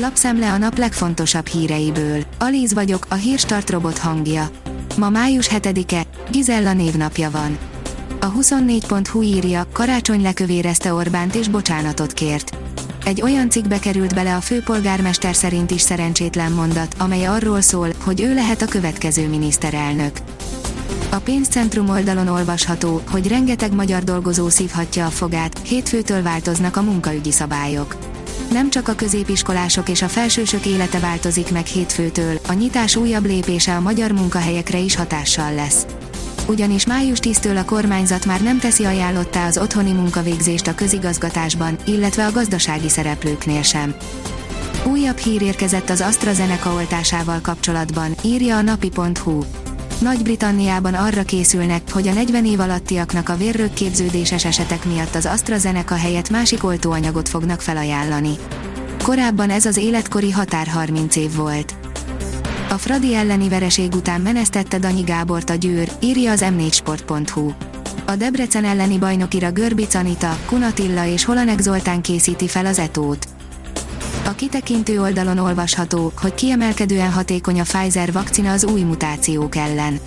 Lapszemle a nap legfontosabb híreiből. Alíz vagyok, a hírstart robot hangja. Ma május 7-e, Gizella névnapja van. A 24.hu írja, karácsony lekövérezte Orbánt és bocsánatot kért. Egy olyan cikkbe került bele a főpolgármester szerint is szerencsétlen mondat, amely arról szól, hogy ő lehet a következő miniszterelnök. A pénzcentrum oldalon olvasható, hogy rengeteg magyar dolgozó szívhatja a fogát, hétfőtől változnak a munkaügyi szabályok. Nem csak a középiskolások és a felsősök élete változik meg hétfőtől, a nyitás újabb lépése a magyar munkahelyekre is hatással lesz. Ugyanis május 10-től a kormányzat már nem teszi ajánlottá az otthoni munkavégzést a közigazgatásban, illetve a gazdasági szereplőknél sem. Újabb hír érkezett az AstraZeneca oltásával kapcsolatban, írja a napi.hu. Nagy-Britanniában arra készülnek, hogy a 40 év alattiaknak a vérrögképződéses esetek miatt az AstraZeneca helyett másik oltóanyagot fognak felajánlani. Korábban ez az életkori határ 30 év volt. A Fradi elleni vereség után menesztette Danyi Gábort a Győr, írja az m4sport.hu. A Debrecen elleni bajnokira Görbic Anita, Kunatilla és Holanek Zoltán készíti fel az etót. A kitekintő oldalon olvasható, hogy kiemelkedően hatékony a Pfizer vakcina az új mutációk ellen.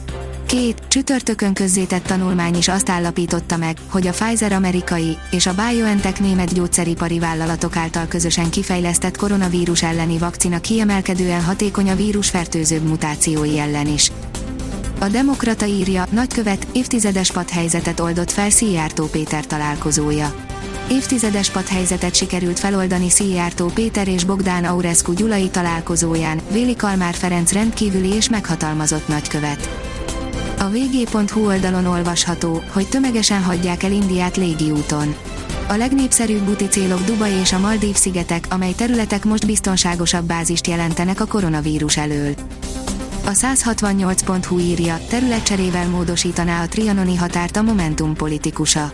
Két, csütörtökön közzétett tanulmány is azt állapította meg, hogy a Pfizer amerikai és a BioNTech német gyógyszeripari vállalatok által közösen kifejlesztett koronavírus elleni vakcina kiemelkedően hatékony a vírusfertőzőbb mutációi ellen is. A Demokrata írja, nagykövet, évtizedes padhelyzetet oldott fel Szijjártó Péter találkozója évtizedes padhelyzetet sikerült feloldani Szijjártó Péter és Bogdán Aurescu gyulai találkozóján, Véli Kalmár Ferenc rendkívüli és meghatalmazott nagykövet. A vg.hu oldalon olvasható, hogy tömegesen hagyják el Indiát légiúton. A legnépszerűbb buti célok Dubaj és a Maldív szigetek, amely területek most biztonságosabb bázist jelentenek a koronavírus elől. A 168.hu írja, területcserével módosítaná a trianoni határt a Momentum politikusa.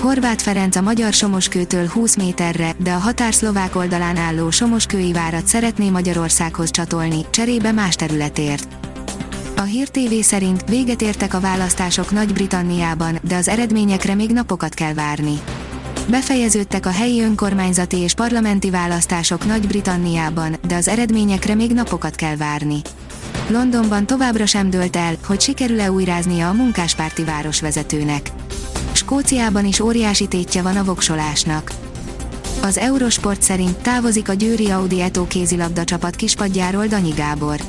Horváth Ferenc a magyar Somoskőtől 20 méterre, de a határ szlovák oldalán álló Somoskői várat szeretné Magyarországhoz csatolni, cserébe más területért. A Hír TV szerint véget értek a választások Nagy-Britanniában, de az eredményekre még napokat kell várni. Befejeződtek a helyi önkormányzati és parlamenti választások Nagy-Britanniában, de az eredményekre még napokat kell várni. Londonban továbbra sem dőlt el, hogy sikerül-e újráznia a munkáspárti városvezetőnek. Skóciában is óriási tétje van a voksolásnak. Az Eurosport szerint távozik a Győri Audi Eto kézilabda csapat kispadjáról Danyi Gábor.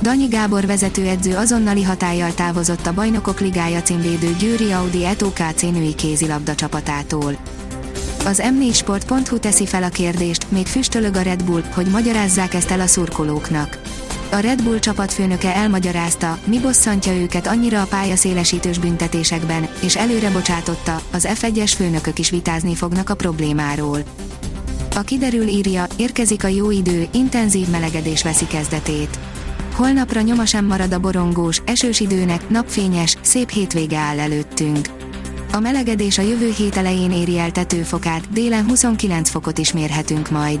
Danyi Gábor vezetőedző azonnali hatállyal távozott a Bajnokok Ligája címvédő Győri Audi Eto KC női kézilabda csapatától. Az m4sport.hu teszi fel a kérdést, még füstölög a Red Bull, hogy magyarázzák ezt el a szurkolóknak a Red Bull csapatfőnöke elmagyarázta, mi bosszantja őket annyira a pályaszélesítős büntetésekben, és előre bocsátotta, az F1-es főnökök is vitázni fognak a problémáról. A kiderül írja, érkezik a jó idő, intenzív melegedés veszi kezdetét. Holnapra nyoma sem marad a borongós, esős időnek, napfényes, szép hétvége áll előttünk. A melegedés a jövő hét elején éri el tetőfokát, délen 29 fokot is mérhetünk majd